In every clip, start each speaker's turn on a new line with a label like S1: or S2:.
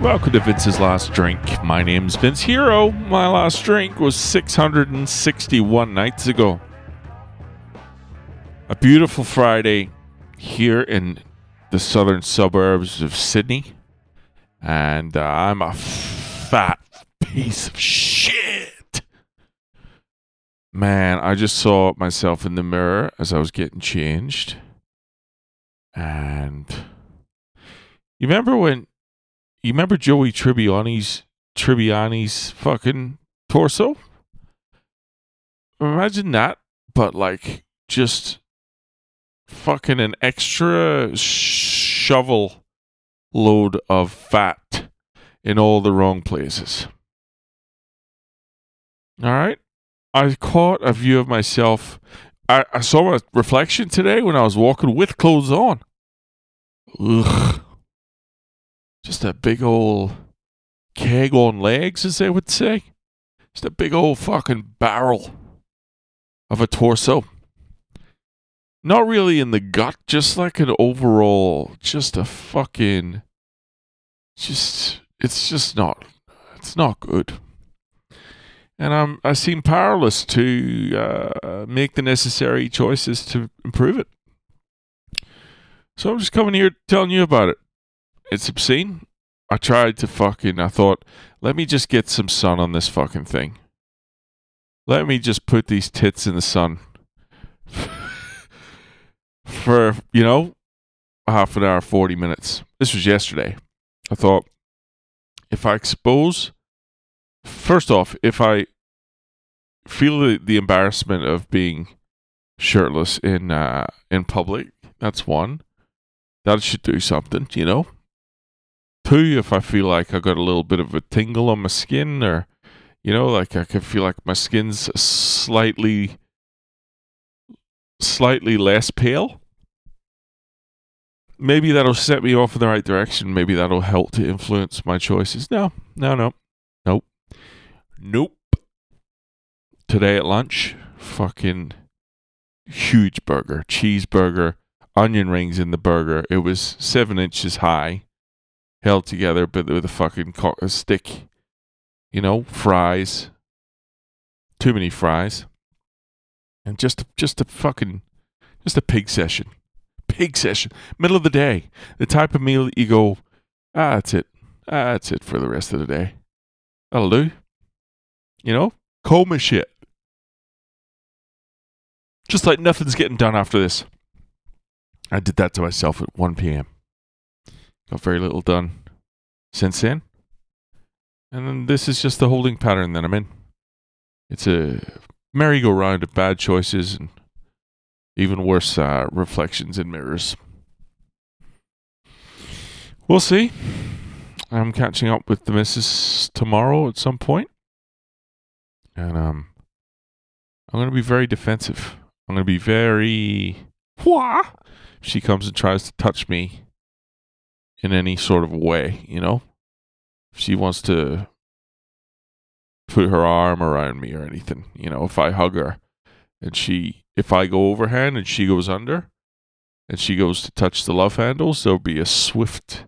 S1: Welcome to Vince's Last Drink. My name's Vince Hero. My last drink was 661 nights ago. A beautiful Friday here in the southern suburbs of Sydney. And uh, I'm a fat piece of shit. Man, I just saw myself in the mirror as I was getting changed. And you remember when you remember Joey Tribbiani's Tribbiani's fucking torso? Imagine that, but like just fucking an extra shovel load of fat in all the wrong places. All right. I caught a view of myself. I, I saw my reflection today when I was walking with clothes on. Ugh. Just a big old keg on legs, as they would say. Just a big old fucking barrel of a torso. Not really in the gut, just like an overall, just a fucking, just, it's just not, it's not good. And I'm, I seem powerless to uh, make the necessary choices to improve it. So I'm just coming here telling you about it. It's obscene. I tried to fucking, I thought, let me just get some sun on this fucking thing. Let me just put these tits in the sun for, you know, half an hour, 40 minutes. This was yesterday. I thought, if I expose, first off, if I feel the, the embarrassment of being shirtless in uh, in public, that's one. That should do something, you know. If I feel like I got a little bit of a tingle on my skin, or you know, like I can feel like my skin's slightly, slightly less pale. Maybe that'll set me off in the right direction. Maybe that'll help to influence my choices. No, no, no, nope, nope. Today at lunch, fucking huge burger, cheeseburger, onion rings in the burger. It was seven inches high held together, but with a fucking co- a stick. You know, fries. Too many fries. And just, just a fucking, just a pig session. Pig session. Middle of the day. The type of meal that you go, ah, that's it. Ah, that's it for the rest of the day. That'll do. You know, coma shit. Just like nothing's getting done after this. I did that to myself at 1 p.m. Got very little done since then. And then this is just the holding pattern that I'm in. It's a merry-go-round of bad choices and even worse uh, reflections in mirrors. We'll see. I'm catching up with the missus tomorrow at some point. And um I'm going to be very defensive. I'm going to be very Wah! She comes and tries to touch me in any sort of way, you know? If she wants to put her arm around me or anything, you know, if I hug her and she, if I go overhand and she goes under and she goes to touch the love handles, there'll be a swift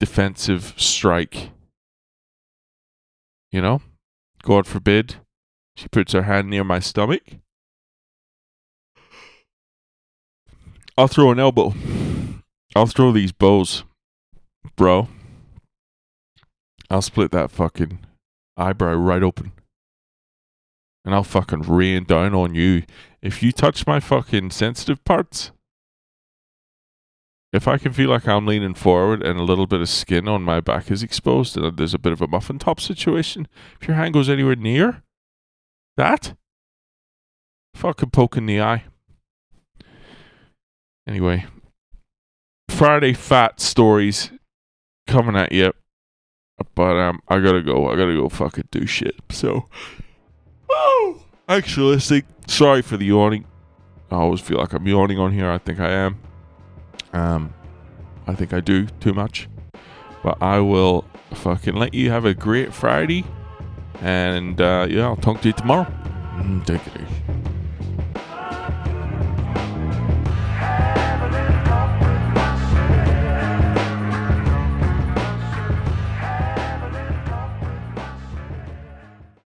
S1: defensive strike. You know? God forbid she puts her hand near my stomach. I'll throw an elbow. I'll throw these bows, bro. I'll split that fucking eyebrow right open. And I'll fucking rain down on you. If you touch my fucking sensitive parts, if I can feel like I'm leaning forward and a little bit of skin on my back is exposed and there's a bit of a muffin top situation, if your hand goes anywhere near that, fucking poke in the eye. Anyway, Friday fat stories coming at you. But um, I gotta go. I gotta go fucking do shit. So, oh, actually, listening. Sorry for the yawning. I always feel like I'm yawning on here. I think I am. Um, I think I do too much. But I will fucking let you have a great Friday. And uh, yeah, I'll talk to you tomorrow. Mm, take it easy.